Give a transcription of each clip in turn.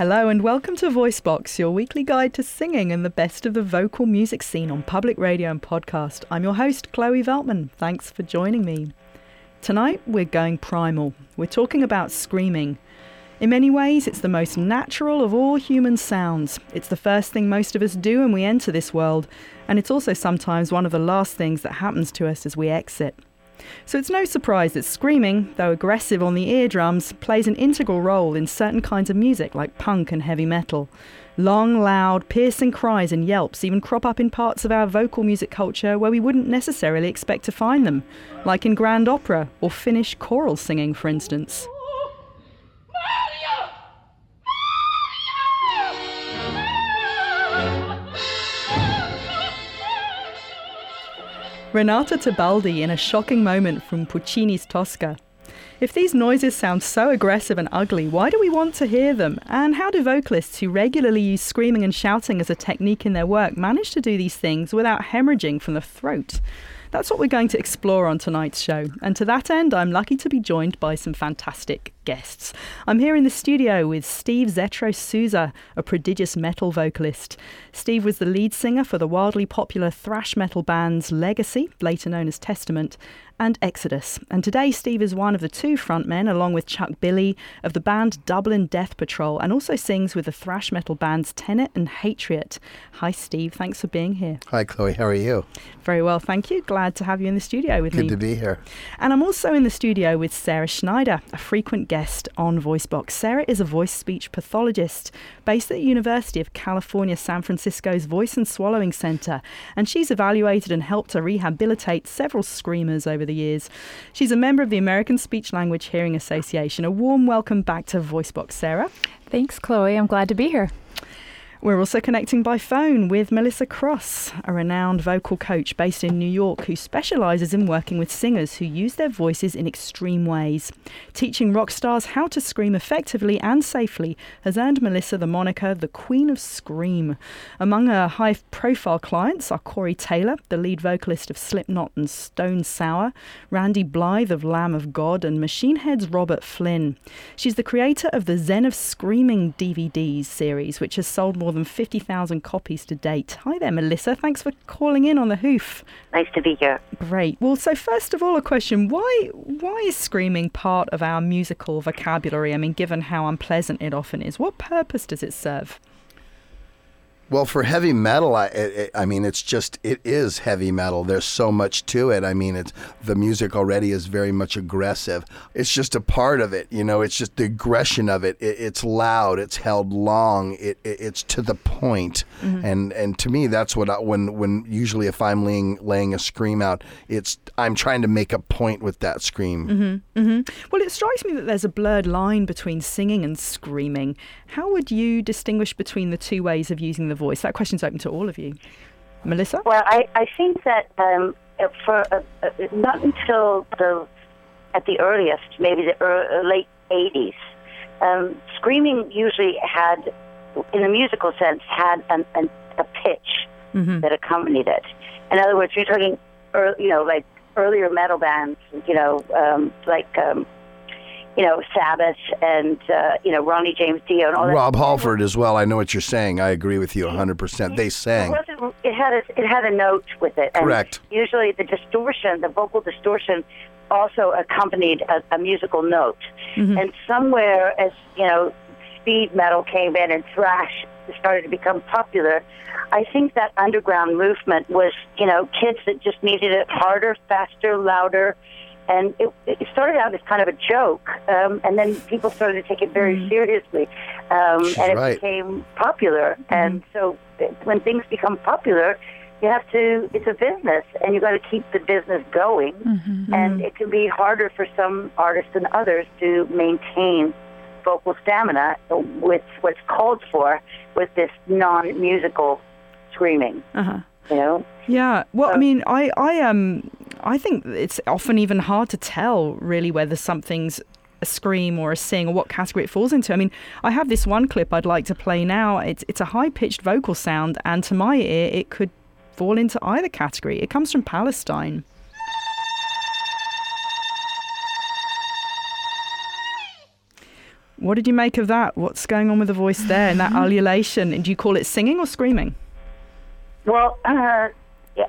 Hello and welcome to Voicebox, your weekly guide to singing and the best of the vocal music scene on public radio and podcast. I'm your host, Chloe Veltman. Thanks for joining me. Tonight, we're going primal. We're talking about screaming. In many ways, it's the most natural of all human sounds. It's the first thing most of us do when we enter this world, and it's also sometimes one of the last things that happens to us as we exit. So it's no surprise that screaming, though aggressive on the eardrums, plays an integral role in certain kinds of music like punk and heavy metal. Long, loud, piercing cries and yelps even crop up in parts of our vocal music culture where we wouldn't necessarily expect to find them, like in grand opera or Finnish choral singing, for instance. Oh, Renata Tebaldi in a shocking moment from Puccini's Tosca. If these noises sound so aggressive and ugly, why do we want to hear them? And how do vocalists who regularly use screaming and shouting as a technique in their work manage to do these things without hemorrhaging from the throat? That's what we're going to explore on tonight's show. And to that end, I'm lucky to be joined by some fantastic guests. I'm here in the studio with Steve Zetro Souza, a prodigious metal vocalist. Steve was the lead singer for the wildly popular thrash metal bands Legacy, later known as Testament, and Exodus. And today, Steve is one of the two frontmen, along with Chuck Billy, of the band Dublin Death Patrol, and also sings with the thrash metal bands Tenet and Hatriot. Hi, Steve. Thanks for being here. Hi, Chloe. How are you? Very well, thank you. Glad to have you in the studio with Good me. Good to be here. And I'm also in the studio with Sarah Schneider, a frequent guest on VoiceBox. Sarah is a voice speech pathologist based at the University of California, San Francisco's Voice and Swallowing Center, and she's evaluated and helped to rehabilitate several screamers over the years. She's a member of the American Speech Language Hearing Association. A warm welcome back to VoiceBox, Sarah. Thanks, Chloe. I'm glad to be here. We're also connecting by phone with Melissa Cross, a renowned vocal coach based in New York who specializes in working with singers who use their voices in extreme ways. Teaching rock stars how to scream effectively and safely has earned Melissa the moniker the Queen of Scream. Among her high profile clients are Corey Taylor, the lead vocalist of Slipknot and Stone Sour, Randy Blythe of Lamb of God, and Machine Head's Robert Flynn. She's the creator of the Zen of Screaming DVDs series, which has sold more than 50,000 copies to date. Hi there, Melissa. Thanks for calling in on the hoof. Nice to be here. Great. Well, so first of all, a question: Why why is screaming part of our musical vocabulary? I mean, given how unpleasant it often is, what purpose does it serve? Well, for heavy metal, I, it, I mean, it's just it is heavy metal. There's so much to it. I mean, it's the music already is very much aggressive. It's just a part of it, you know. It's just the aggression of it. it it's loud. It's held long. It, it it's to the point. Mm-hmm. And and to me, that's what I, when when usually if I'm laying laying a scream out, it's I'm trying to make a point with that scream. Mm-hmm, mm-hmm. Well, it strikes me that there's a blurred line between singing and screaming. How would you distinguish between the two ways of using the voice? That question's open to all of you. Melissa? Well, I, I think that um, for uh, uh, not until the at the earliest, maybe the er, late '80s, um, screaming usually had, in the musical sense, had an, an, a pitch Mm-hmm. that accompanied it. In other words, you're talking, ear you know, like earlier metal bands, you know, um, like. Um, you know, Sabbath and, uh, you know, Ronnie James Dio and all that. Rob Halford as well. I know what you're saying. I agree with you 100%. They sang. It, wasn't, it had a it had a note with it. And Correct. Usually, the distortion, the vocal distortion, also accompanied a, a musical note. And somewhere, as you know, speed metal came in and thrash started to become popular. I think that underground movement was, you know, kids that just needed it harder, faster, louder. And it, it started out as kind of a joke, um, and then people started to take it very seriously, um, and it right. became popular. And so, when things become popular, you have to. It's a business, and you got to keep the business going. And it can be harder for some artists than others to maintain vocal stamina with what's called for with this non-musical screaming. Uh-huh. You know. Yeah. Well, I mean, I, I, um, I think it's often even hard to tell really whether something's a scream or a sing or what category it falls into. I mean, I have this one clip I'd like to play now. It's it's a high pitched vocal sound, and to my ear, it could fall into either category. It comes from Palestine. What did you make of that? What's going on with the voice there and that ululation? And do you call it singing or screaming? Well, uh,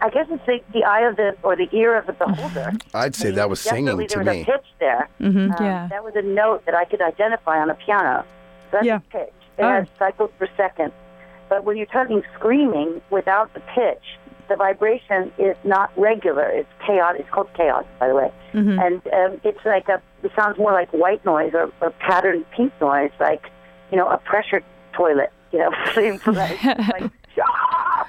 I guess it's the, the eye of the or the ear of the beholder. I'd say I mean, that was singing definitely to there me. was a pitch there. Mm-hmm. Um, Yeah. That was a note that I could identify on a piano. So that's Yeah. a pitch. It Oh. has cycles per second. But when you're talking screaming without the pitch, the vibration is not regular. It's chaos. It's called chaos, by the way. Mm-hmm. And um, it's like a. It sounds more like white noise or, or patterned pink noise, like you know a pressure toilet. You know, like, like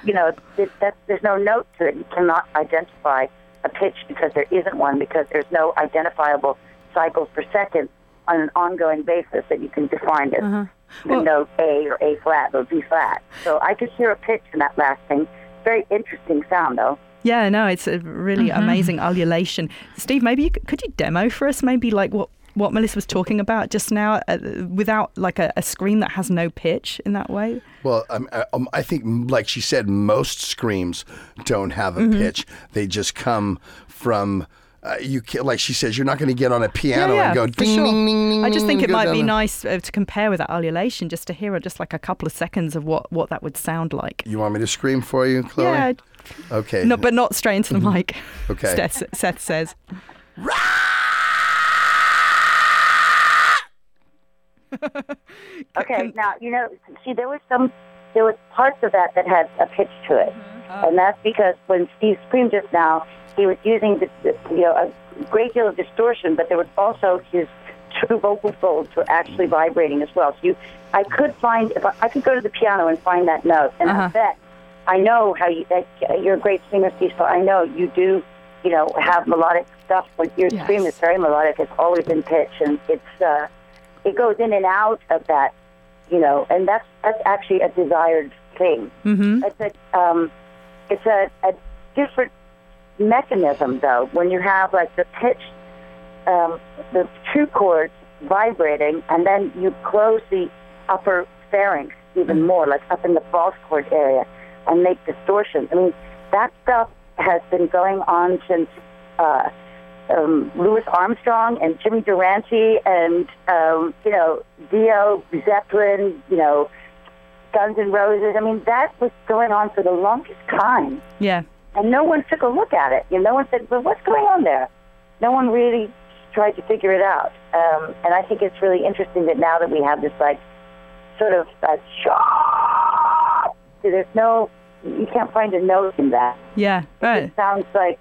you know, it, that, there's no note to it. You cannot identify a pitch because there isn't one because there's no identifiable cycles per second on an ongoing basis that you can define as Uh-huh. a Well- note A or A flat or B flat. So I could hear a pitch in that last thing. Very interesting sound, though. Yeah, no, it's a really Mm-hmm. amazing ululation. Steve, maybe you could, could you demo for us maybe like what what Melissa was talking about just now uh, without like a, a scream that has no pitch in that way? Well, um, I, um, I think, like she said, most screams don't have a Mm-hmm. pitch. They just come from. Uh, you can, like she says, you're not going to get on a piano yeah, yeah, and go ding, sure. ding, ding, ding. I just think it might be the- nice uh, to compare with that ululation, just to hear just like a couple of seconds of what, what that would sound like. You want me to scream for you, Chloe? Yeah, Okay. no, but not straight into the mic. Okay. Seth, Seth says. Okay, now you know. See, there was some, there was parts of that that had a pitch to it, and that's because when Steve screamed just now, he was using the, the, you know a great deal of distortion, but there was also his true vocal folds were actually vibrating as well. So you, I could find if I, I could go to the piano and find that note, and Uh-huh. I bet I know how you. That, you're a great singer, Steve. So I know you do. You know, have melodic stuff. When your Yes. scream is very melodic. It's always in pitch, and it's. uh it goes in and out of that, you know, and that's that's actually a desired thing. Mm-hmm. It's a um, it's a, a different mechanism though. When you have like the pitch, um, the true cords vibrating, and then you close the upper pharynx even more, like up in the false cord area, and make distortion. I mean, that stuff has been going on since. Uh, um, Louis Armstrong and Jimmy Durante and um, you know Dio Zeppelin, you know Guns N' Roses. I mean that was going on for the longest time, Yeah. and no one took a look at it. You know, no one said, "Well, what's going on there?" No one really tried to figure it out. Um, and I think it's really interesting that now that we have this like sort of uh, there's no, you can't find a note in that. Yeah. Right. It sounds like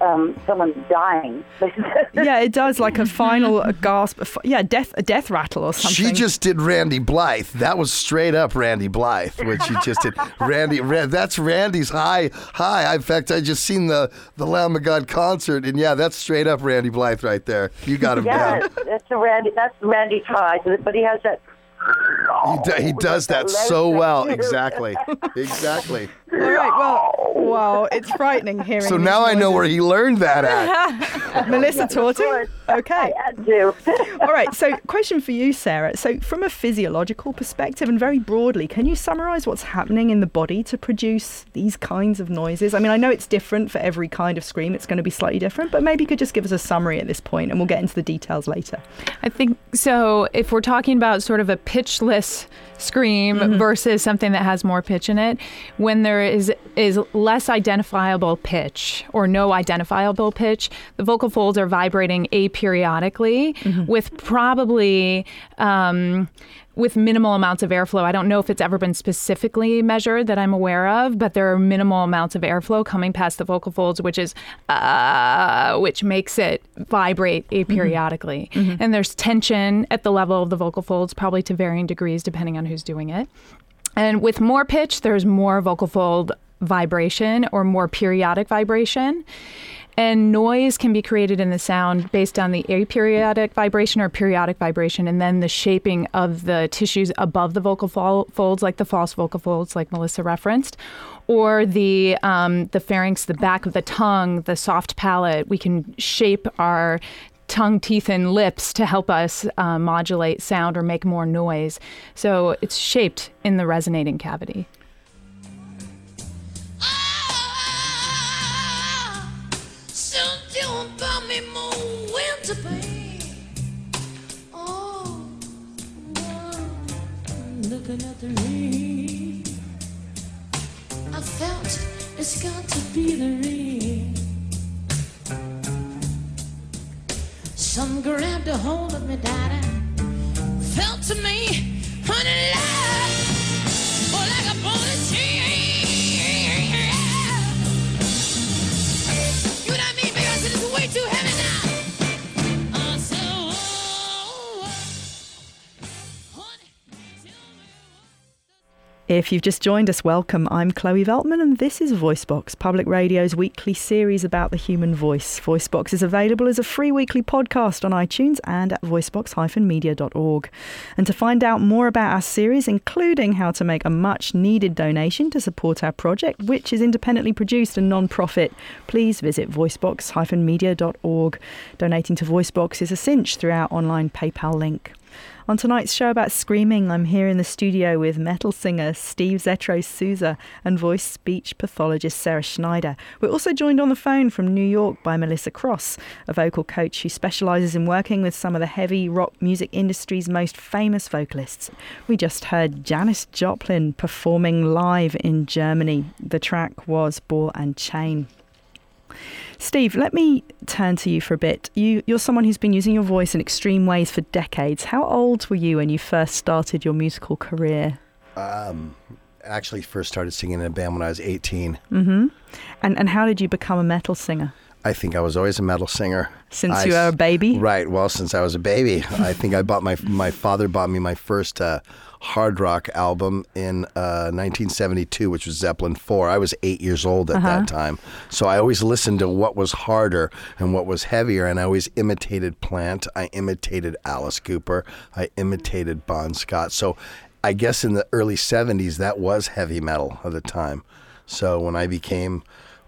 um, someone's dying. yeah, it does like a final a gasp. a f- Yeah, death a death rattle or something. She just did Randy Blythe. That was straight up Randy Blythe, what she just did. Randy, Ra- that's Randy's high, high. In fact, I just seen the the Lamb of God concert, and yeah, that's straight up Randy Blythe right there. You got him down. That's a Randy. That's Randy Todd, but he has that. He, do, he does that so well. Exactly, exactly. All right. Well, wow, it's frightening hearing. So now I know where he learned that at. Melissa taught him. course. Okay. I had to. All right. So, question for you, Sarah. So, from a physiological perspective and very broadly, can you summarize what's happening in the body to produce these kinds of noises? I mean, I know it's different for every kind of scream, it's going to be slightly different, but maybe you could just give us a summary at this point and we'll get into the details later. I think so. If we're talking about sort of a pitchless scream versus something that has more pitch in it, when there is is less identifiable pitch or no identifiable pitch, the vocal folds are vibrating aperiodically with probably. Um, with minimal amounts of airflow. I don't know if it's ever been specifically measured that I'm aware of, but there are minimal amounts of airflow coming past the vocal folds, which is uh, which makes it vibrate aperiodically. And there's tension at the level of the vocal folds, probably to varying degrees depending on who's doing it. And with more pitch, there's more vocal fold vibration or more periodic vibration. And noise can be created in the sound based on the aperiodic vibration or periodic vibration, and then the shaping of the tissues above the vocal fol- folds, like the false vocal folds, like Melissa referenced, or the um, the pharynx, the back of the tongue, the soft palate. We can shape our tongue, teeth, and lips to help us uh, modulate sound or make more noise. So it's shaped in the resonating cavity. Looking the ring. I felt it's got to be the ring. Some grabbed a hold of me, daddy. Felt to me, honey, love, oh, like a bullet chain. You know what I mean? Because it is way too heavy If you've just joined us, welcome. I'm Chloe Veltman, and this is VoiceBox, Public Radio's weekly series about the human voice. VoiceBox is available as a free weekly podcast on iTunes and at voicebox-media.org. And to find out more about our series, including how to make a much needed donation to support our project, which is independently produced and non-profit, please visit voicebox-media.org. Donating to VoiceBox is a cinch through our online PayPal link. On tonight's show about screaming, I'm here in the studio with metal singer Steve Zetro Souza and voice speech pathologist Sarah Schneider. We're also joined on the phone from New York by Melissa Cross, a vocal coach who specialises in working with some of the heavy rock music industry's most famous vocalists. We just heard Janis Joplin performing live in Germany. The track was Ball and Chain. Steve, let me turn to you for a bit. You, you're someone who's been using your voice in extreme ways for decades. How old were you when you first started your musical career? Um, actually, first started singing in a band when I was 18. And, and how did you become a metal singer? I think I was always a metal singer. Since I you were a baby? Right. Well, since I was a baby, I think I bought my my father bought me my first uh, hard rock album in uh, 1972, which was Zeppelin 4. I was eight years old at that time, so I always listened to what was harder and what was heavier, and I always imitated Plant. I imitated Alice Cooper. I imitated Bon Scott. So, I guess in the early 70s, that was heavy metal of the time. So when I became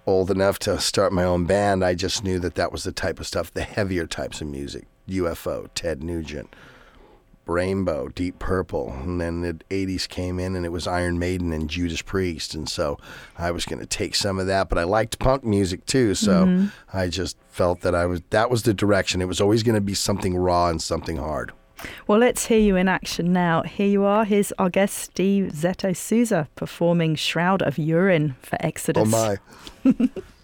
old enough to start my own band, I just knew that that was the type of stuff, the heavier types of music. UFO, Ted Nugent, Rainbow, Deep Purple, and then the 80s came in and it was Iron Maiden and Judas Priest, and so I was going to take some of that, but I liked punk music too, so mm-hmm. I just felt that I was that was the direction. It was always going to be something raw and something hard. Well, let's hear you in action now. Here you are. Here's our guest, Steve Zetro Souza, performing Shroud of Urine for Exodus. Oh my.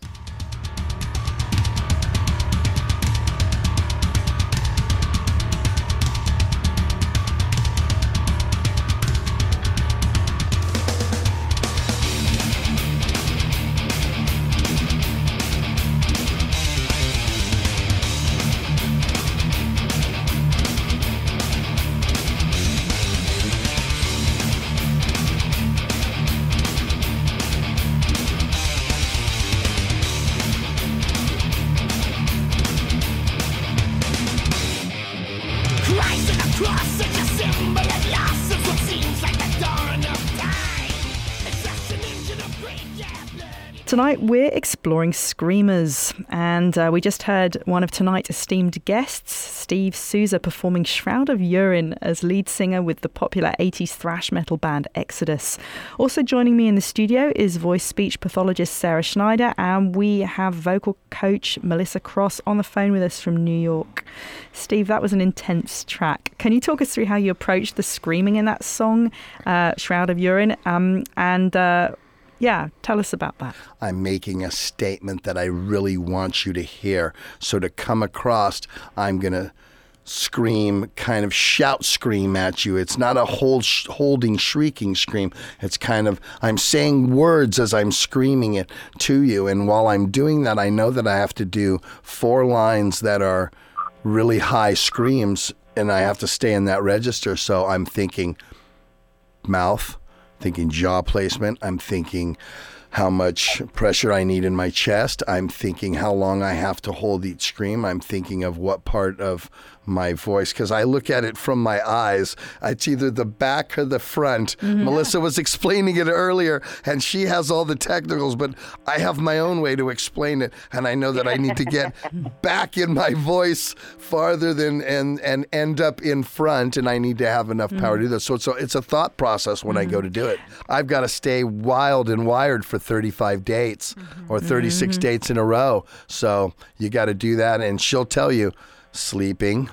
Tonight we're exploring screamers, and uh, we just heard one of tonight's esteemed guests, Steve Souza, performing Shroud of Urine as lead singer with the popular 80s thrash metal band Exodus. Also joining me in the studio is voice speech pathologist Sarah Schneider, and we have vocal coach Melissa Cross on the phone with us from New York. Steve, that was an intense track. Can you talk us through how you approached the screaming in that song, uh, Shroud of Urine, um, and uh, yeah, tell us about that. I'm making a statement that I really want you to hear. So to come across, I'm going to scream, kind of shout scream at you. It's not a hold, sh- holding, shrieking scream. It's kind of, I'm saying words as I'm screaming it to you. And while I'm doing that, I know that I have to do four lines that are really high screams and I have to stay in that register. So I'm thinking mouth, thinking jaw placement. I'm thinking how much pressure I need in my chest. I'm thinking how long I have to hold each scream. I'm thinking of what part of my voice because I look at it from my eyes. It's either the back or the front. Mm-hmm. Melissa was explaining it earlier and she has all the technicals, but I have my own way to explain it. And I know that I need to get back in my voice farther than and and end up in front and I need to have enough power to do mm-hmm. that. So it's a, it's a thought process when I go to do it. Mm-hmm. I've got to stay wild and wired for 35 dates or 36 dates in a row. So you got to do that and she'll tell you sleeping,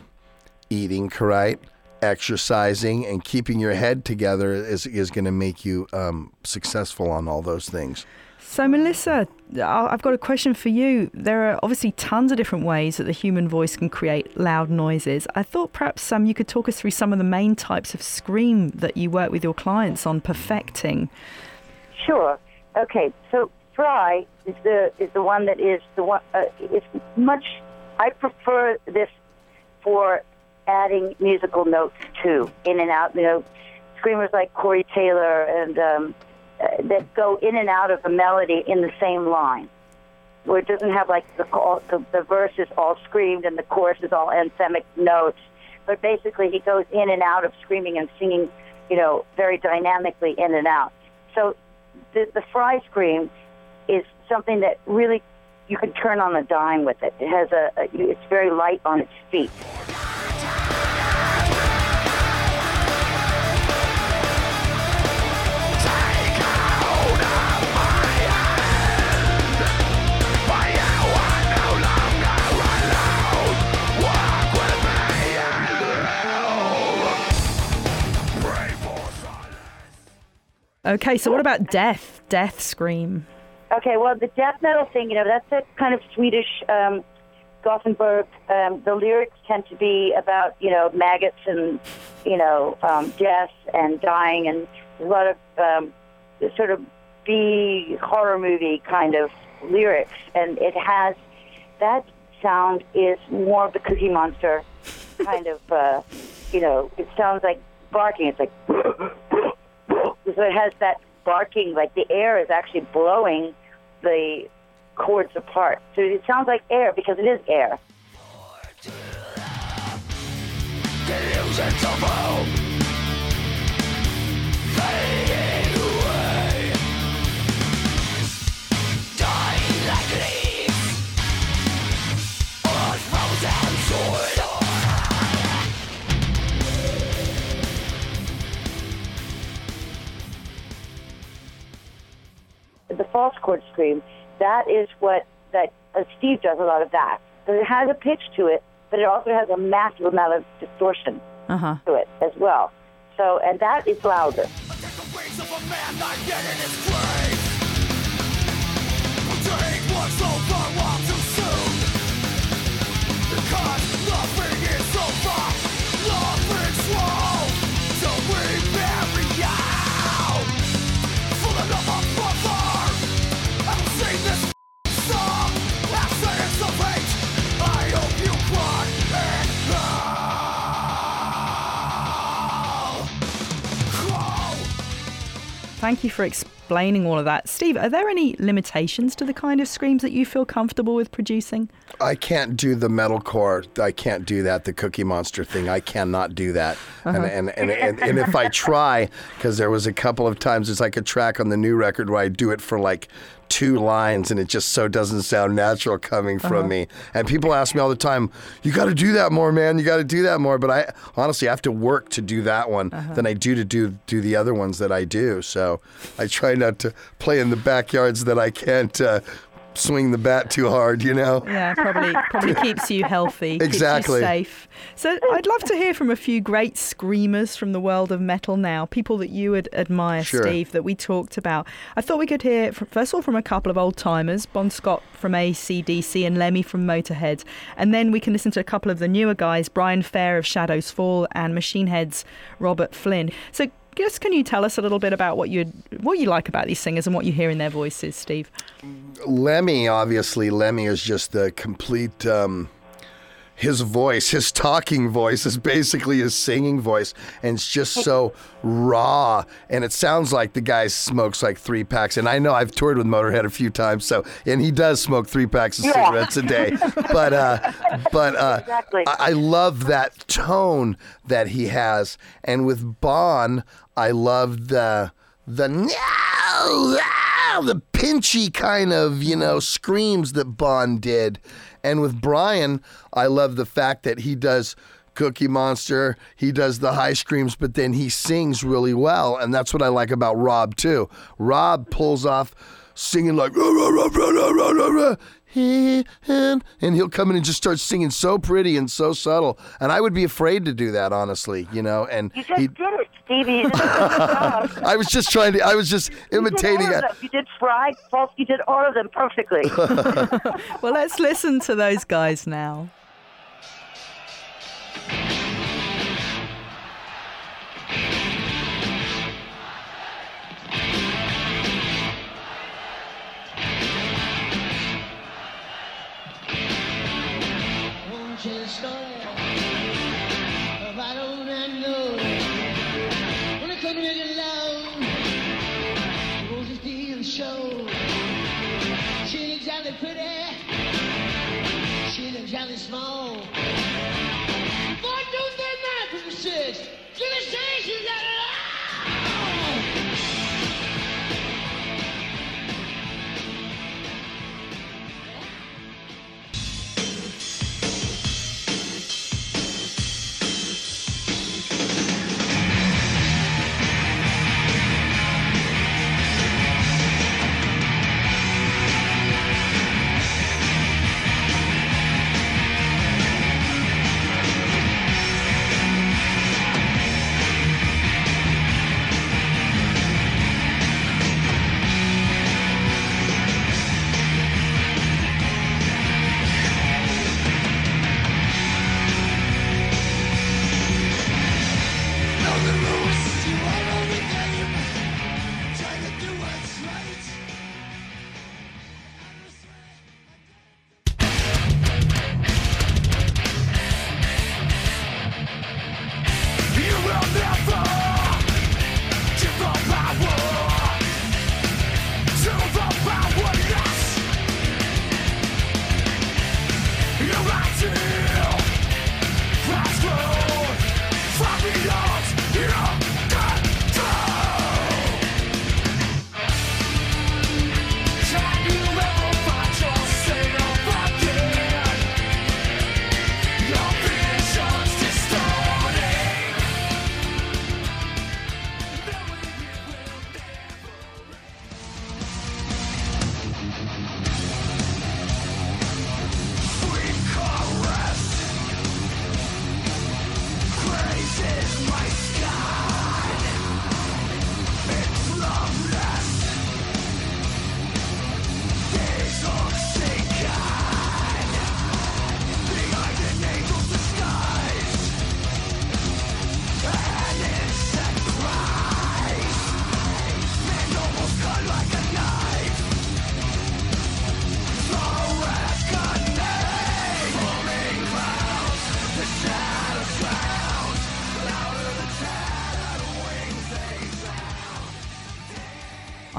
eating correct, exercising and keeping your head together is is going to make you um, successful on all those things. So, Melissa, I- I've got a question for you. There are obviously tons of different ways that the human voice can create loud noises. I thought perhaps um, you could talk us through some of the main types of scream that you work with your clients on perfecting. Sure. Okay. So Fry is the is the one that is the one. Uh, is much. I prefer this for adding musical notes to in and out. You know, screamers like Corey Taylor and um, uh, that go in and out of a melody in the same line, where it doesn't have like the all, the, the verse is all screamed and the chorus is all anthemic notes, but basically he goes in and out of screaming and singing, you know, very dynamically in and out. So the, the fry scream is something that really you can turn on a dime with it. It has a, a it's very light on its feet. Okay, so what about death? Death scream. Okay, well, the death metal thing, you know, that's a kind of Swedish um, Gothenburg. Um, the lyrics tend to be about, you know, maggots and, you know, um, death and dying, and a lot of um, sort of B horror movie kind of lyrics. And it has that sound is more of the Cookie Monster kind of, uh, you know, it sounds like barking. It's like so it has that barking, like the air is actually blowing the cords apart. So it sounds like air because it is air. The false cord scream, that is what that uh, Steve does a lot of that. But it has a pitch to it, but it also has a massive amount of distortion Uh huh. to it as well. So, and that is louder. Thank you for explaining all of that. Steve, are there any limitations to the kind of screams that you feel comfortable with producing? I can't do the metalcore. I can't do that. The Cookie Monster thing. I cannot do that. And, uh-huh. and, and, and and if I try, because there was a couple of times, it's like a track on the new record where I do it for like two lines, and it just so doesn't sound natural coming from me. And people ask me all the time, "You got to do that more, man. You got to do that more." But I honestly I have to work to do that one than I do to do do the other ones that I do. So I try not to play in the backyards that I can't. Uh, Swing the bat too hard, you know. Yeah, probably probably keeps you healthy, Exactly. keeps you safe. So I'd love to hear from a few great screamers from the world of metal now, people that you would admire, Sure. Steve, that we talked about. I thought we could hear fr- first of all from a couple of old timers, Bon Scott from ACDC and Lemmy from Motorhead, and then we can listen to a couple of the newer guys, Brian Fair of Shadows Fall and Machine Head's Robert Flynn. So. Just can you tell us a little bit about what you what you like about these singers and what you hear in their voices, Steve? Lemmy, obviously, Lemmy is just the complete. Um, his voice, his talking voice, is basically his singing voice, and it's just so raw. And it sounds like the guy smokes like three packs. And I know I've toured with Motorhead a few times, so and he does smoke three packs of Yeah. cigarettes a day. But uh, but uh, Exactly. I, I love that tone that he has, and with Bon, I love the the the pinchy kind of you know screams that Bon did, and with Brian, I love the fact that he does. Cookie Monster, he does the high screams, but then he sings really well, and that's what I like about Rob too. Rob pulls off singing like "Rah, rah, rah, rah, rah, rah, rah, rah." He- and he'll come in and just start singing so pretty and so subtle, and I would be afraid to do that, honestly, you know. And You just did it, Stevie. Did. I was just trying to, I was just You did imitating them. You did Fry, Falk. You did all of them perfectly. Well, let's listen to those guys now. Small.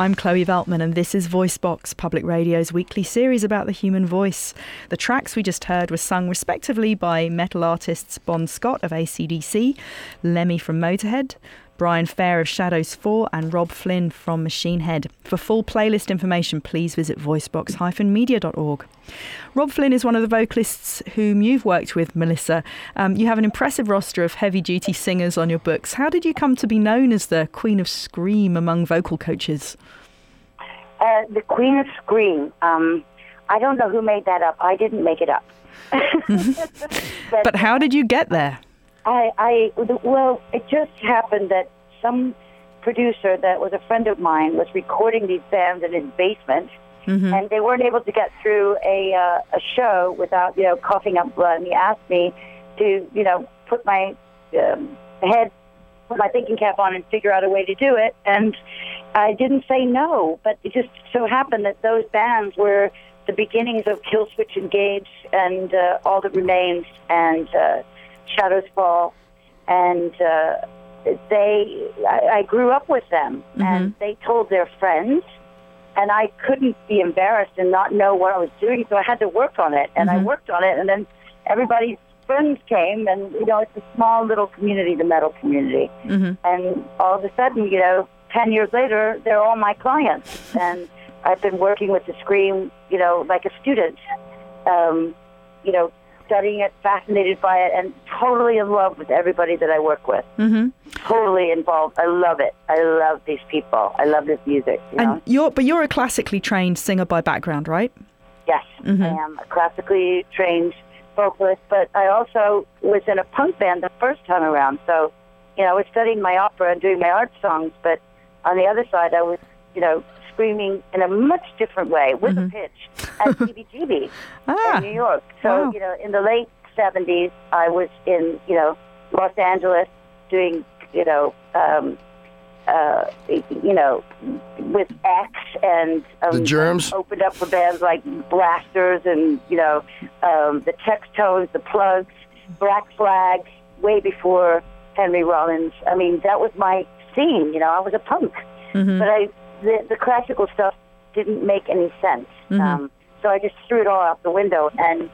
I'm Chloe Veltman, and this is VoiceBox, Public Radio's weekly series about the human voice. The tracks we just heard were sung respectively by metal artists Bon Scott of ACDC, Lemmy from Motorhead, Brian Fair of Shadows Fall, and Rob Flynn from Machine Head. For full playlist information, please visit voicebox-media.org. Rob Flynn is one of the vocalists whom you've worked with, Melissa. Um, you have an impressive roster of heavy duty singers on your books. How did you come to be known as the Queen of Scream among vocal coaches? Uh, the Queen of Scream. Um, I don't know who made that up. I didn't make it up. But how did you get there? I, I, well, it just happened that some producer that was a friend of mine was recording these bands in his basement, and they weren't able to get through a uh, a show without you know coughing up blood. And he asked me to you know put my um, head, put my thinking cap on, and figure out a way to do it. And I didn't say no, but it just so happened that those bands were the beginnings of Killswitch Engage and uh, All That Remains and. Uh, Shadows Fall, and uh, they I, I grew up with them, and they told their friends, and I couldn't be embarrassed and not know what I was doing, so I had to work on it, and I worked on it, and then everybody's friends came, and you know it's a small little community, the metal community, and all of a sudden, you know, ten years later, they're all my clients, and I've been working with the Scream, you know, like a student, um, you know, studying it, fascinated by it, and totally in love with everybody that I work with. Mm-hmm. Totally involved. I love it. I love these people. I love this music. You know? And you're, but you're a classically trained singer by background, right? Yes, I am a classically trained vocalist, but I also was in a punk band the first time around. So, you know, I was studying my opera and doing my art songs, but on the other side, I was, you know, screaming in a much different way with a pitch at CBGB Ah, in New York. So, wow. you know, in the late 70s, I was in, you know, Los Angeles doing, you know, um, uh, you know, with X and um, The Germs? opened up for bands like Blasters and you know um, the Textones, the Plugs, Black Flag, way before Henry Rollins. I mean, that was my scene. You know, I was a punk, but I the, the classical stuff didn't make any sense. Um, so I just threw it all out the window, and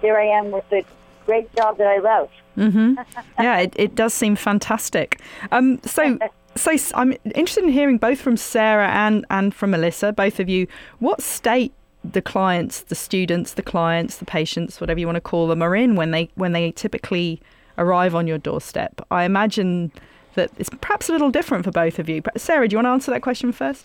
here I am with the great job that I love. yeah, it, it does seem fantastic. Um, so, so I'm interested in hearing both from Sarah and, and from Melissa, both of you, what state the clients, the students, the clients, the patients, whatever you want to call them, are in when they when they typically arrive on your doorstep. I imagine that it's perhaps a little different for both of you. But Sarah, do you want to answer that question first?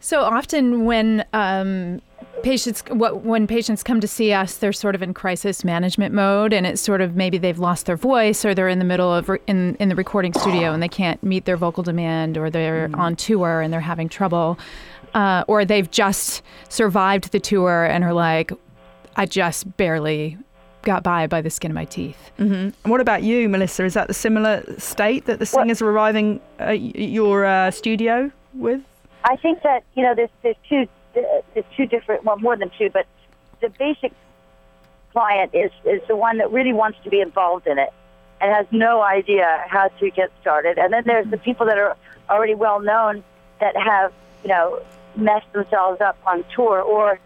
So often when um, patients what, when patients come to see us, they're sort of in crisis management mode, and it's sort of maybe they've lost their voice, or they're in the middle of re- in in the recording studio and they can't meet their vocal demand, or they're on tour and they're having trouble, uh, or they've just survived the tour and are like, I just barely got by by the skin of my teeth. And what about you, Melissa? Is that the similar state that the singers are arriving at your uh, studio with? I think that you know there's there's two there's two different well more than two, but the basic client is is the one that really wants to be involved in it and has no idea how to get started. And then there's the people that are already well known that have you know messed themselves up on tour or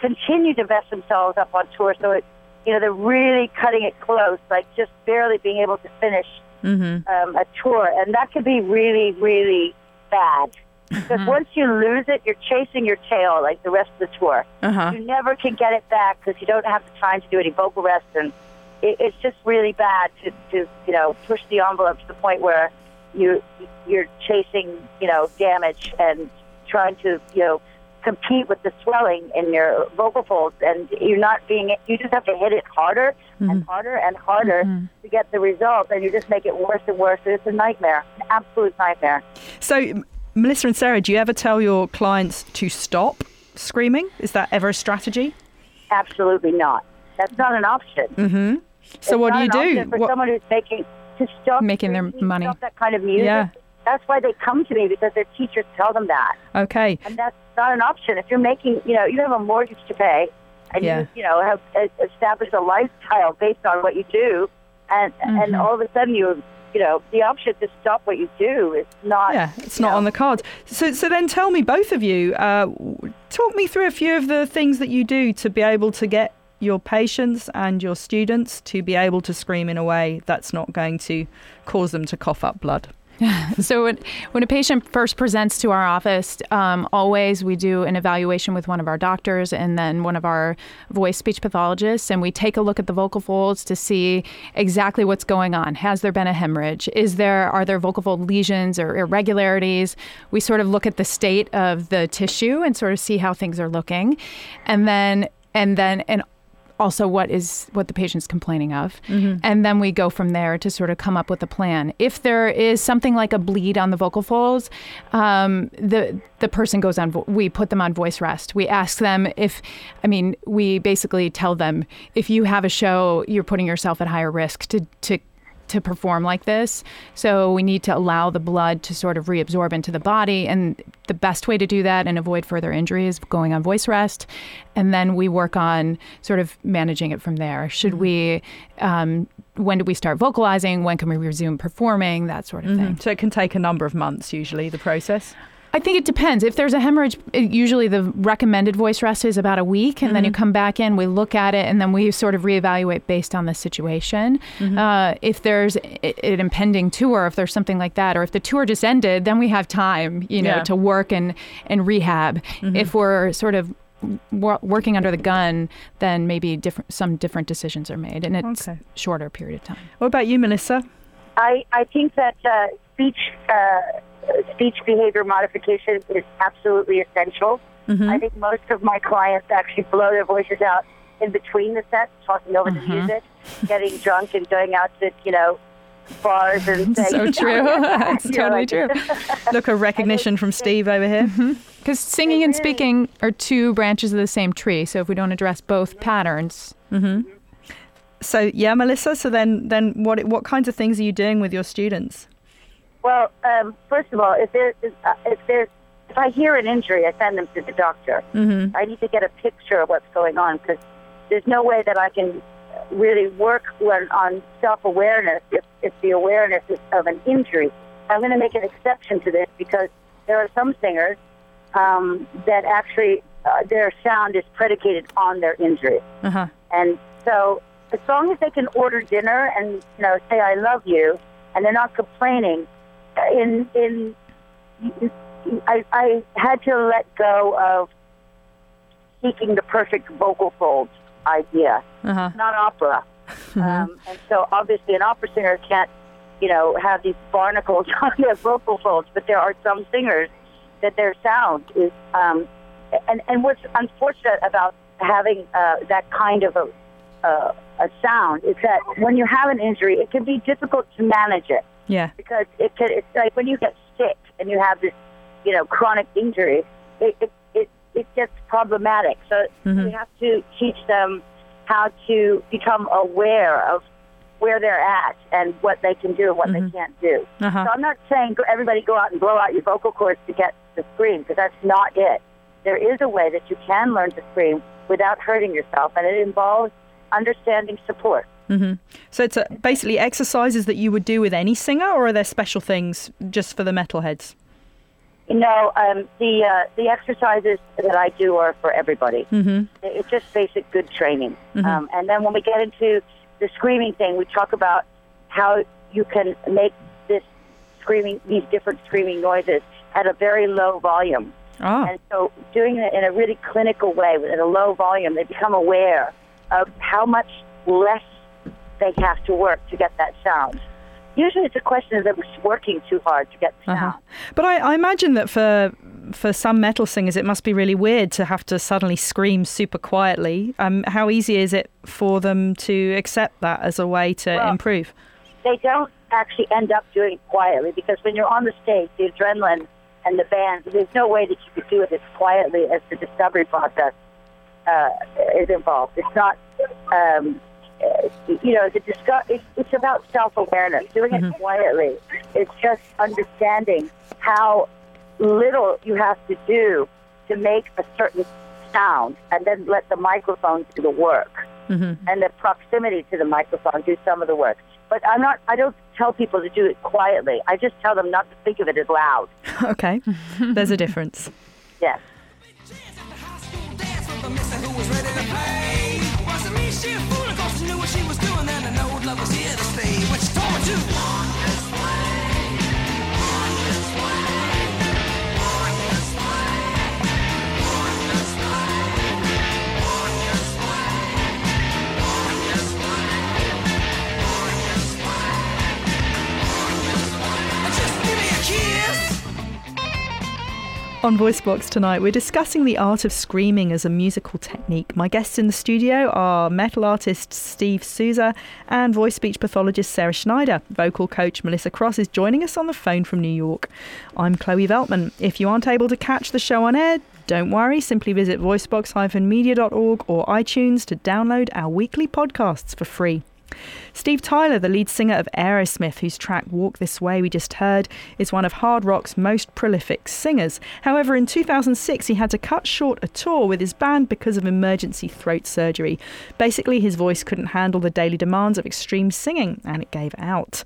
continue to mess themselves up on tour. So it you know they're really cutting it close, like just barely being able to finish um, a tour, and that can be really really bad. Because once you lose it, you're chasing your tail like the rest of the tour. Uh-huh. You never can get it back because you don't have the time to do any vocal rest, and it, it's just really bad to, to you know push the envelope to the point where you you're chasing you know damage and trying to you know compete with the swelling in your vocal folds, and you're not being. You just have to hit it harder and harder and harder to get the result, and you just make it worse and worse. It's a nightmare, an absolute nightmare. So, Melissa and Sarah, do you ever tell your clients to stop screaming? Is that ever a strategy? Absolutely not. That's not an option. Mm-hmm. So, It's what do you an do? For What- someone who's making to stop Making their money. stop that kind of music. Yeah. That's why they come to me because their teachers tell them that, okay. and that's not an option. If you're making, you know, you have a mortgage to pay, and Yeah. you, you know, have established a lifestyle based on what you do, and Mm-hmm. and all of a sudden you, you know, the option to stop what you do is not. Yeah, it's not know, on the cards. So, so then tell me, both of you, uh, talk me through a few of the things that you do to be able to get your patients and your students to be able to scream in a way that's not going to cause them to cough up blood. So when, when a patient first presents to our office, um, always we do an evaluation with one of our doctors and then one of our voice speech pathologists, and we take a look at the vocal folds to see exactly what's going on. Has there been a hemorrhage? Is there are there vocal fold lesions or irregularities? We sort of look at the state of the tissue and sort of see how things are looking, and then and then and also what is what the patient's complaining of. And then we go from there to sort of come up with a plan. If there is something like a bleed on the vocal folds um, the the person goes on vo- we put them on voice rest. We ask them if i mean we basically tell them if you have a show you're putting yourself at higher risk to to to perform like this. So we need to allow the blood to sort of reabsorb into the body. And the best way to do that and avoid further injury is going on voice rest. And then we work on sort of managing it from there. Should we, um, when do we start vocalizing? When can we resume performing? That sort of thing. So it can take a number of months, usually, the process. I think it depends. If there's a hemorrhage, it- usually the recommended voice rest is about a week, and then you come back in, we look at it, and then we sort of reevaluate based on the situation. Uh, if there's i- an impending tour, if there's something like that, or if the tour just ended, then we have time, you know, Yeah. to work and and rehab. If we're sort of wor- working under the gun, then maybe different some different decisions are made, and it's Okay. shorter period of time. What about you, Melissa? I, I think that uh, speech uh, speech behavior modification is absolutely essential. Mm-hmm. I think most of my clients actually blow their voices out in between the sets, talking over the uh-huh. music, getting drunk and going out to you know bars and saying, So true. That's You know, totally like- true. Look, a recognition from Steve over here. Mm-hmm. Because singing and speaking are two branches of the same tree. So if we don't address both patterns, mm-hmm. So yeah, Melissa. So then, then what what kinds of things are you doing with your students? Well, um, first of all, if there is, uh, if there's if I hear an injury, I send them to the doctor. Mm-hmm. I need to get a picture of what's going on because there's no way that I can really work when, on self-awareness if, if the awareness is of an injury. I'm going to make an exception to this because there are some singers um, that actually uh, their sound is predicated on their injury. Uh huh. And so, as long as they can order dinner and you know say "I love you," and they're not complaining, in in I, I had to let go of seeking the perfect vocal folds idea. Uh huh. Not opera, um, and so obviously an opera singer can't you know have these barnacles on their vocal folds. But there are some singers that their sound is. Um, and and what's unfortunate about having uh, that kind of a uh, a sound is that when you have an injury, it can be difficult to manage it Yeah. because it can, it's like when you get sick and you have this, you know, chronic injury, it it it, it gets problematic. So we have to teach them how to become aware of where they're at and what they can do and what they can't do. Uh huh. So I'm not saying everybody go out and blow out your vocal cords to get to scream because that's not it. There is a way that you can learn to scream without hurting yourself, and it involves understanding support. So it's uh basically exercises that you would do with any singer, or are there special things just for the metalheads? Know, um, the uh, the exercises that I do are for everybody. Mm-hmm. It's just basic good training. Um, and then when we get into the screaming thing, we talk about how you can make this screaming, these different screaming noises at a very low volume. Ah. And so, doing it in a really clinical way, at a low volume, they become aware of how much less they have to work to get that sound. Usually, it's a question of them working too hard to get the sound. Uh-huh. But I, I imagine that for for some metal singers, it must be really weird to have to suddenly scream super quietly. Um, how easy is it for them to accept that as a way to Well, improve? they don't actually end up doing it quietly because when you're on the stage, the adrenaline and the band, there's no way that you could do it as quietly as the discovery process uh, is involved. It's not, um, Uh, you know, the disco- it's, it's about self-awareness. Doing it mm-hmm. quietly, it's just understanding how little you have to do to make a certain sound, and then let the microphone do the work mm-hmm. and the proximity to the microphone do some of the work. But I'm not. I don't tell people to do it quietly. I just tell them not to think of it as loud. okay, there's a difference. Yes and an old love was here to stay. Which told you. On VoiceBox tonight, we're discussing the art of screaming as a musical technique. My guests in the studio are metal artist Steve Souza and voice speech pathologist Sarah Schneider. Vocal coach Melissa Cross is joining us on the phone from New York. I'm Chloe Veltman. If you aren't able to catch the show on air, don't worry, simply visit voicebox-media.org or iTunes to download our weekly podcasts for free. Steve Tyler, the lead singer of Aerosmith, whose track Walk This Way we just heard, is one of hard rock's most prolific singers. However, in 2006, he had to cut short a tour with his band because of emergency throat surgery. Basically, his voice couldn't handle the daily demands of extreme singing and it gave out.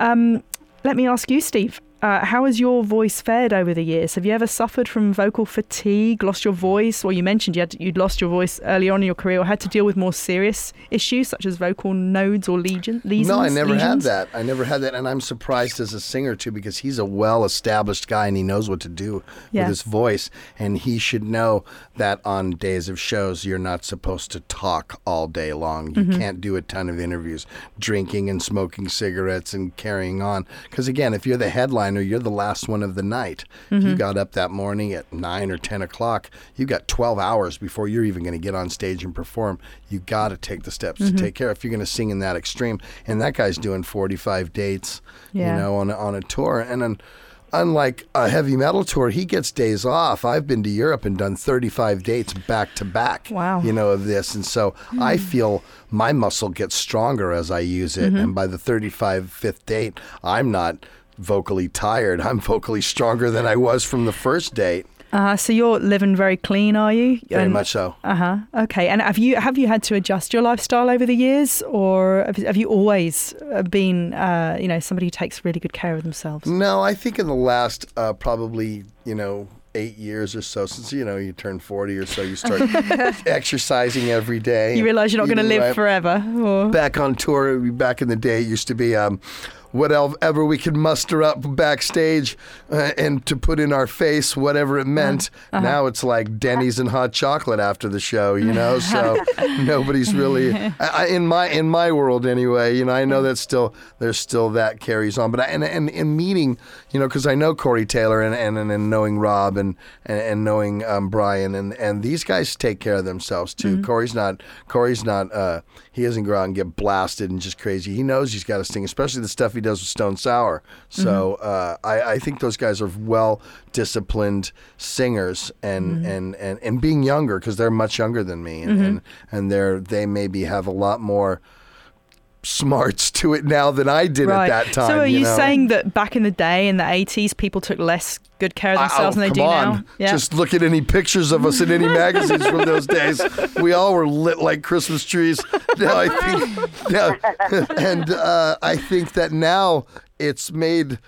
Um, let me ask you, Steve. Uh, how has your voice fared over the years? Have you ever suffered from vocal fatigue, lost your voice? Well, you mentioned you had you'd lost your voice early on in your career, or had to deal with more serious issues such as vocal nodes or legion, lesions. No, I never had that. I never had that, and I'm surprised as a singer too because he's a well-established guy and he knows what to do Yeah. with his voice, and he should know that on days of shows you're not supposed to talk all day long. You can't do a ton of interviews, drinking and smoking cigarettes and carrying on. Because again, if you're the headliner, you're the last one of the night. If you mm-hmm. got up that morning at nine or ten o'clock, You've got 12 hours before you're even going to get on stage and perform. You got to take the steps to mm-hmm. take care. If you're going to sing in that extreme, and that guy's doing 45 dates, Yeah. you know, on a, on a tour, and then. Unlike a heavy metal tour, he gets days off. I've been to Europe and done 35 dates back to back. Wow. You know, of this. And so I hmm. feel my muscle gets stronger as I use it. Mm-hmm. And by the 35, fifth date, I'm not vocally tired. I'm vocally stronger than I was from the first date. Uh, so you're living very clean, are you? Very much so. Uh huh. Okay. And have you have you had to adjust your lifestyle over the years, or have, have you always uh, been, uh, you know, somebody who takes really good care of themselves? No, I think in the last uh, probably, you know, eight years or so, since, you know, you turn 40 or so, you start exercising every day. You realise you're not going to live right. forever. Or... back on tour back in the day it used to be um, whatever we could muster up backstage uh, and to put in our face whatever it meant. Now it's like denny's and hot chocolate after the show you know? So nobody's really I, I- in my in my world anyway you know i know that still there's still that carries on. But I, and, and in meeting you know because i know corey taylor and, and, and, knowing rob and and, and knowing um, brian and, and these guys take care of themselves too. Corey's not corey's not uh, he doesn't go out and get blasted and just crazy. He knows he's got to sing especially the stuff he does with stone sour. So uh, I, I think those guys are well disciplined singers and, and, and, and being younger because they're much younger than me and, and, and they're they maybe have a lot more smarts to it now than I did right. at that time so are you, know? saying that back in the day, in the 80s, people took less good care of I- themselves oh, than they do on. now? Yeah. Just look at any pictures of us in any magazines from those days. We all were lit like Christmas trees. Now I think, now, and uh, I think that now it's made.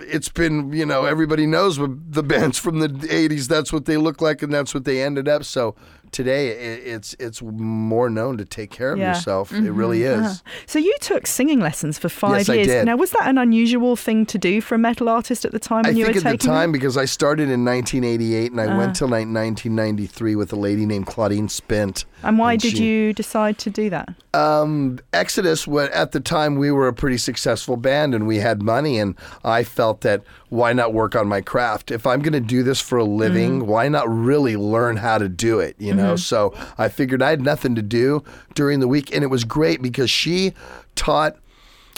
It's been, you know, everybody knows the bands from the '80s. That's what they look like, and that's what they ended up. So today, it, it's it's more known to take care of Yeah. Mm-hmm. yourself. It really is. Uh-huh. So you took singing lessons for five Yes, years. Now, was that an unusual thing to do for a metal artist at the time I you think were at the time because I started in 1988 and I Uh. went till 1993 with a lady named Claudine Spint. And why and did she- you decide to do that? Um, Exodus, at the time, we were a pretty successful band and we had money, and I felt that why not work on my craft? If I'm going to do this for a living, Mm-hmm. why not really learn how to do it? You know, mm-hmm. so I figured I had nothing to do during the week, and it was great because she taught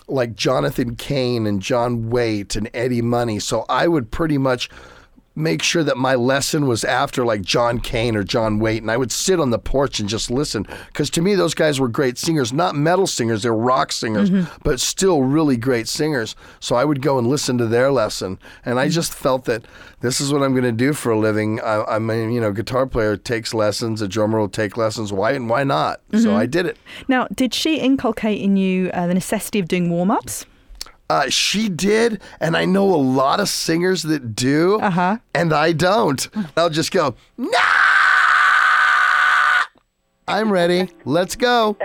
like Jonathan Kane and John Waite and Eddie Money. So I would pretty much make sure that my lesson was after like John Cain or John Waite, and I would sit on the porch and just listen. Because to me, those guys were great singers, not metal singers, they're rock singers, mm-hmm. but still really great singers. So I would go and listen to their lesson, and I mm-hmm. just felt that this is what I'm going to do for a living. I, I'm a you know guitar player takes lessons, a drummer will take lessons. Why and why not? So mm-hmm. I did it. Now, did she inculcate in you uh, the necessity of doing warm ups? Uh, she did, and I know a lot of singers that do, Uh-huh. and I don't. I'll just go, nah! I'm ready. Let's go.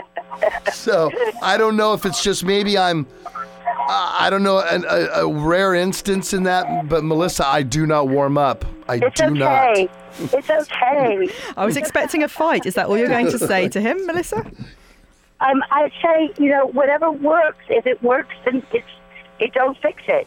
So I don't know if it's just maybe I'm, uh, I don't know, an, a, a rare instance in that, but Melissa, I do not warm up. I It's do not. okay. It's okay. I was expecting a fight. Is that all you're going to say to him, Melissa? um, I say, you know, whatever works. If it works, then it's it don't fix it.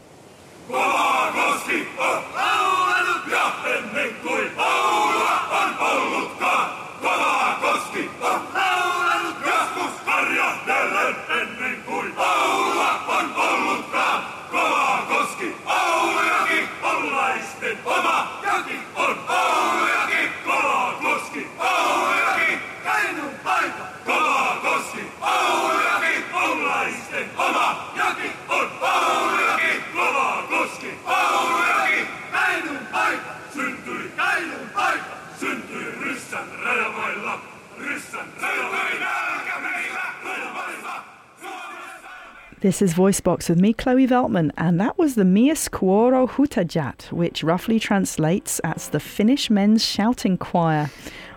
This is Voicebox with me, Chloe Veltman, and that was the Mieskuoro Huutajat, which roughly translates as the Finnish Men's Shouting Choir.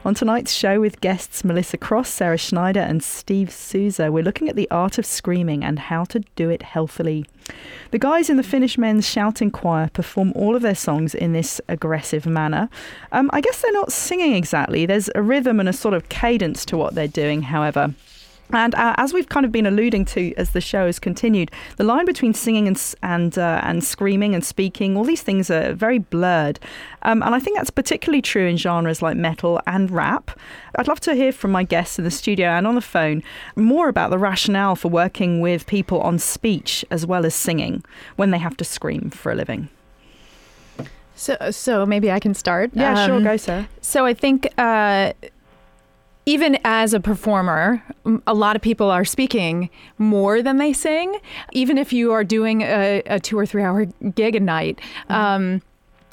On tonight's show with guests Melissa Cross, Sarah Schneider, and Steve Souza, we're looking at the art of screaming and how to do it healthily. The guys in the Finnish Men's Shouting Choir perform all of their songs in this aggressive manner. Um, I guess they're not singing exactly, there's a rhythm and a sort of cadence to what they're doing, however. And uh, as we've kind of been alluding to as the show has continued, the line between singing and and uh, and screaming and speaking, all these things are very blurred. Um, and I think that's particularly true in genres like metal and rap. I'd love to hear from my guests in the studio and on the phone more about the rationale for working with people on speech as well as singing when they have to scream for a living. So, so maybe I can start. Yeah, um, sure, go, sir. So I think. Uh, even as a performer, a lot of people are speaking more than they sing, even if you are doing a, a two or three hour gig a night. Mm-hmm. Um,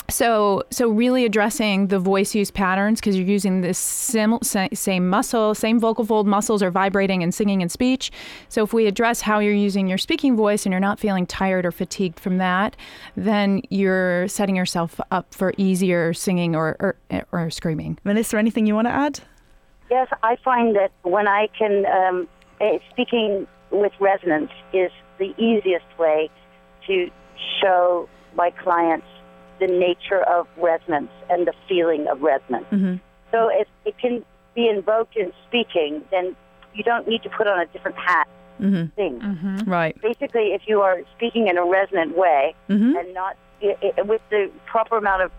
so, so really addressing the voice use patterns because you're using the sim- same muscle, same vocal fold muscles are vibrating and singing and speech. So, if we address how you're using your speaking voice and you're not feeling tired or fatigued from that, then you're setting yourself up for easier singing or, or, or screaming. Melissa, anything you want to add? Yes, I find that when I can, um, eh, speaking with resonance is the easiest way to show my clients the nature of resonance and the feeling of resonance. Mm-hmm. So if it can be invoked in speaking, then you don't need to put on a different hat mm-hmm. thing. Mm-hmm. Right. Basically, if you are speaking in a resonant way mm-hmm. and not it, it, with the proper amount of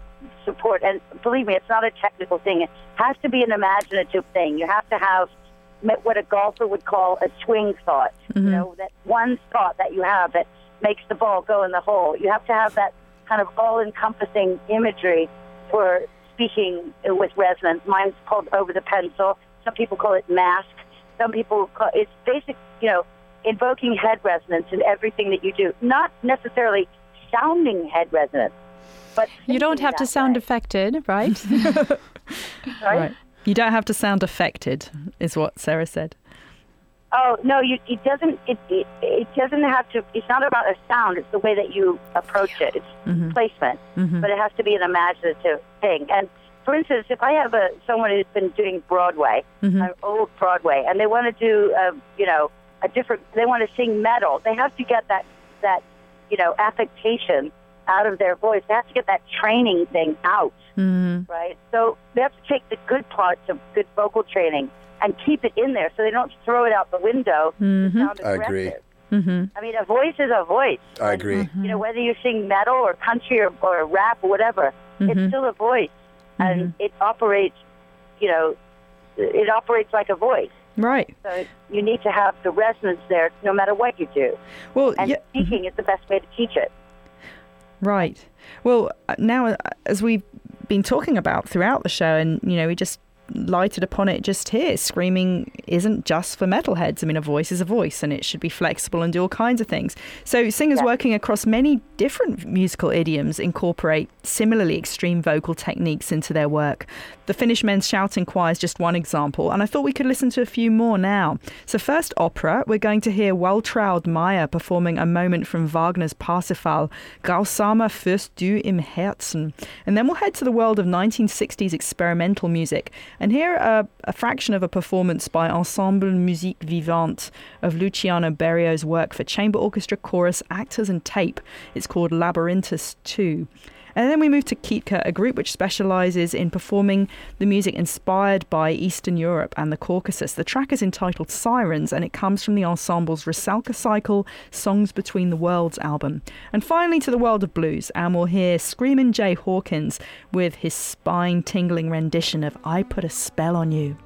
support. And believe me, it's not a technical thing. It has to be an imaginative thing. You have to have what a golfer would call a swing thought. Mm-hmm. You know, that one thought that you have that makes the ball go in the hole. You have to have that kind of all-encompassing imagery for speaking with resonance. Mine's called over the pencil. Some people call it mask. Some people call it's basic. You know, invoking head resonance in everything that you do. Not necessarily sounding head resonance, but you don't have to sound way. affected, right? right? You don't have to sound affected, is what Sarah said. Oh no, you, it doesn't. It, it it doesn't have to. It's not about a sound. It's the way that you approach it. It's mm-hmm. placement, mm-hmm. but it has to be an imaginative thing. And for instance, if I have a someone who's been doing Broadway, mm-hmm. uh, old Broadway, and they want to do, uh, you know, a different. They want to sing metal. They have to get that that you know affectation out of their voice. They have to get that training thing out, mm-hmm. right? So they have to take the good parts of good vocal training and keep it in there so they don't throw it out the window mm-hmm. I agree. Mm-hmm. I mean, a voice is a voice. I agree. And, you know, whether you sing metal or country or, or rap or whatever, it's mm-hmm. still a voice, and mm-hmm. it operates. You know, it operates like a voice. Right. So you need to have the resonance there, no matter what you do. Well, and yeah. speaking is the best way to teach it. Right. Well, uh, now uh, as we've been talking about throughout the show, and you know, we just lighted upon it just here. Screaming isn't just for metalheads. I mean, a voice is a voice and it should be flexible and do all kinds of things. So, singers yeah. working across many different musical idioms incorporate similarly extreme vocal techniques into their work. The Finnish Men's Shouting Choir is just one example, and I thought we could listen to a few more now. So, first, opera, we're going to hear Waltraud Meier performing a moment from Wagner's Parsifal, Grausamer Fürst du im Herzen. And then we'll head to the world of 1960s experimental music and here, a, fraction of a performance by Ensemble Musique Vivante of Luciano Berio's work for chamber orchestra, chorus, actors, and tape. It's called Laborintus 2. And then we move to Kitka, a group which specializes in performing the music inspired by Eastern Europe and the Caucasus. The track is entitled Sirens and it comes from the ensemble's Rusalka Cycle Songs Between the Worlds album. And finally to the world of blues, and we'll hear Screamin' Jay Hawkins with his spine tingling rendition of I Put a Spell on You.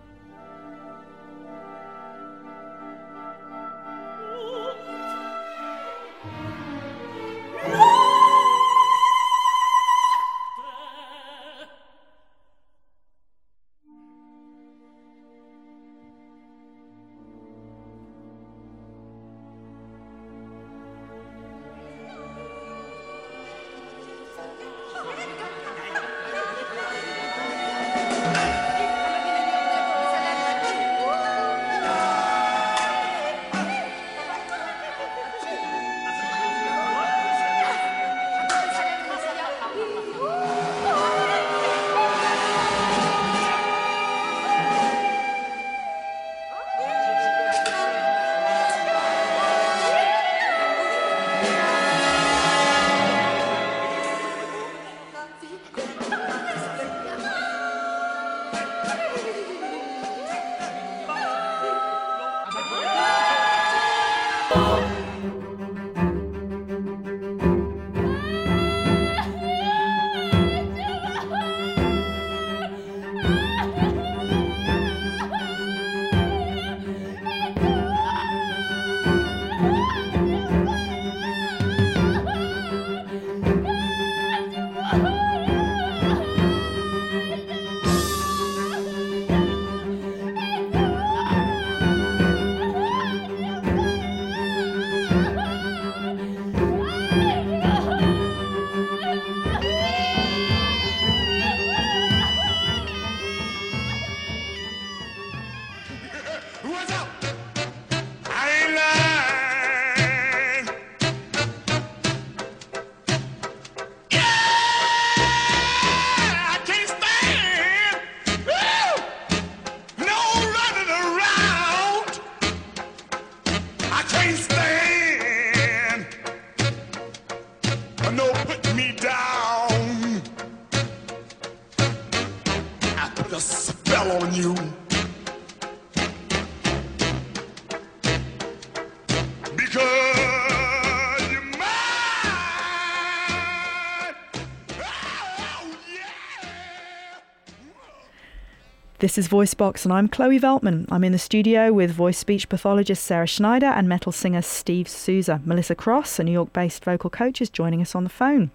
This is VoiceBox, and I'm Chloe Veltman. I'm in the studio with voice speech pathologist Sarah Schneider and metal singer Steve Souza. Melissa Cross, a New York based vocal coach, is joining us on the phone.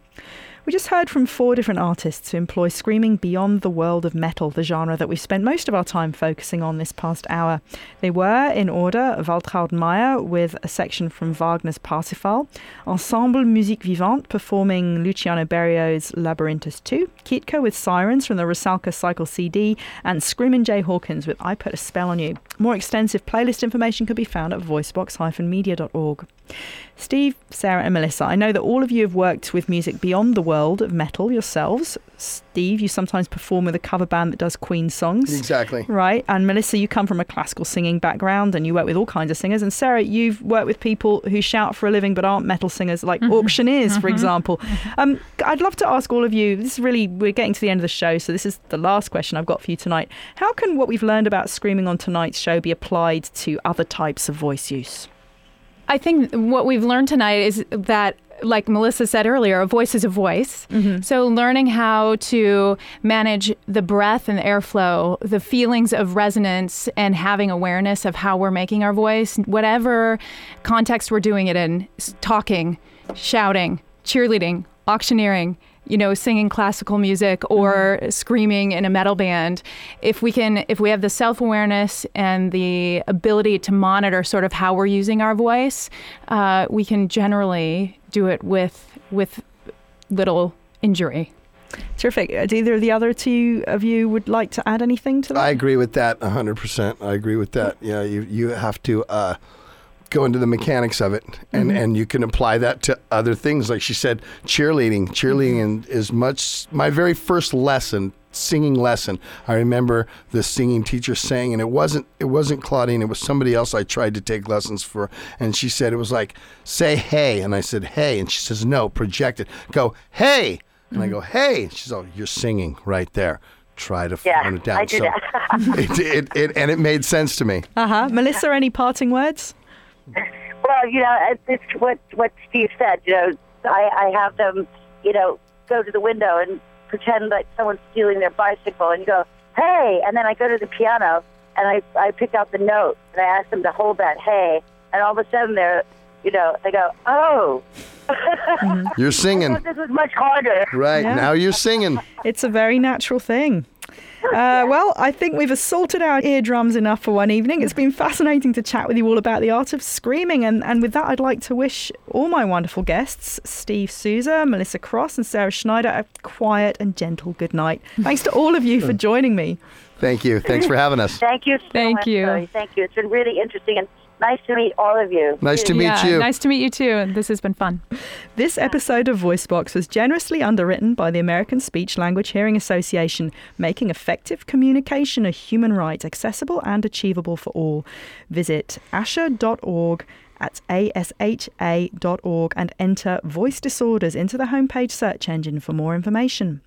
We just heard from four different artists who employ screaming beyond the world of metal, the genre that we've spent most of our time focusing on this past hour. They were, in order, Waltraud Meier with a section from Wagner's Parsifal, Ensemble Musique Vivante performing Luciano Berio's Laborintus 2, Kitka with Sirens from the Rusalka Cycle CD, and Screamin' Jay Hawkins with I Put a Spell on You. More extensive playlist information can be found at voicebox-media.org. Steve, Sarah, and Melissa, I know that all of you have worked with music beyond the world of metal yourselves. Steve, you sometimes perform with a cover band that does Queen songs. Exactly. Right. And Melissa, you come from a classical singing background and you work with all kinds of singers. And Sarah, you've worked with people who shout for a living but aren't metal singers, like mm-hmm. auctioneers, for mm-hmm. example. Mm-hmm. Um, I'd love to ask all of you this is really, we're getting to the end of the show, so this is the last question I've got for you tonight. How can what we've learned about screaming on tonight's show be applied to other types of voice use? I think what we've learned tonight is that like Melissa said earlier, a voice is a voice. Mm-hmm. So learning how to manage the breath and the airflow, the feelings of resonance, and having awareness of how we're making our voice, whatever context we're doing it in talking, shouting, cheerleading, auctioneering, you know, singing classical music or screaming in a metal band. If we can, if we have the self awareness and the ability to monitor sort of how we're using our voice, uh, we can generally do it with with little injury. Terrific. Uh, Do either of the other two of you would like to add anything to that? I agree with that 100%. I agree with that. Yeah, you, you have to uh, go into the mechanics of it, and, mm-hmm. and you can apply that to other things. Like she said, cheerleading. Cheerleading mm-hmm. and is much, my very first lesson. Singing lesson. I remember the singing teacher saying, and it wasn't it wasn't Claudine. It was somebody else I tried to take lessons for, and she said it was like, "Say hey," and I said hey, and she says, "No, project it. Go hey," and I go mm-hmm. hey. She's all, "You're singing right there." Try to Yeah, it down. I do so that. it, it, it, and it made sense to me. Uh huh. Melissa, any parting words? Well, you know, it's- it's what what Steve said. You know, I, I have them, you know, go to the window and pretend like someone's stealing their bicycle, and you go, "Hey!" And then I go to the piano and I I pick out the note and I ask them to hold that "Hey," and all of a sudden they're, you know, they go, "Oh, You're singing. this was much harder." Right. Yeah. Now you're singing. It's a very natural thing. Uh, well, I think we've assaulted our eardrums enough for one evening. It's been fascinating to chat with you all about the art of screaming. And, and with that, I'd like to wish all my wonderful guests, Steve Souza, Melissa Cross, and Sarah Schneider, a quiet and gentle good night. Thanks to all of you for joining me. Thank you. Thanks for having us. Thank you. So Thank much, you. Chloe. Thank you. It's been really interesting and nice to meet all of you. Nice to meet yeah, you. nice to meet you too. This has been fun. This episode of VoiceBox was generously underwritten by the American Speech Language Hearing Association, making effective communication a human right, accessible and achievable for all. Visit asha.org at asha.org and enter voice disorders into the homepage search engine for more information.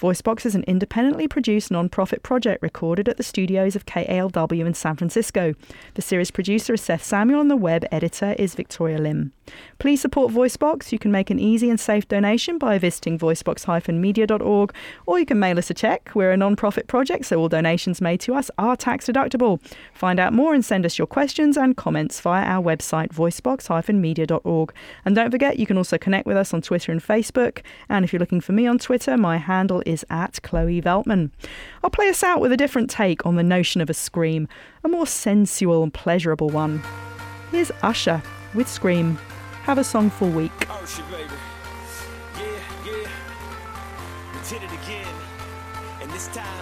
VoiceBox is an independently produced non-profit project recorded at the studios of KALW in San Francisco. The series producer is Seth Samuel and the web editor is Victoria Lim. Please support VoiceBox. You can make an easy and safe donation by visiting voicebox-media.org or you can mail us a check. We're a non-profit project, so all donations made to us are tax deductible. Find out more and send us your questions and comments via our website voicebox-media.org. And don't forget, you can also connect with us on Twitter and Facebook. And if you're looking for me on Twitter, my handle is at Chloe Veltman. I'll play us out with a different take on the notion of a scream, a more sensual and pleasurable one. Here's Usher with Scream. Have a songful week. Oh baby. Yeah, yeah. We did it again. And this time,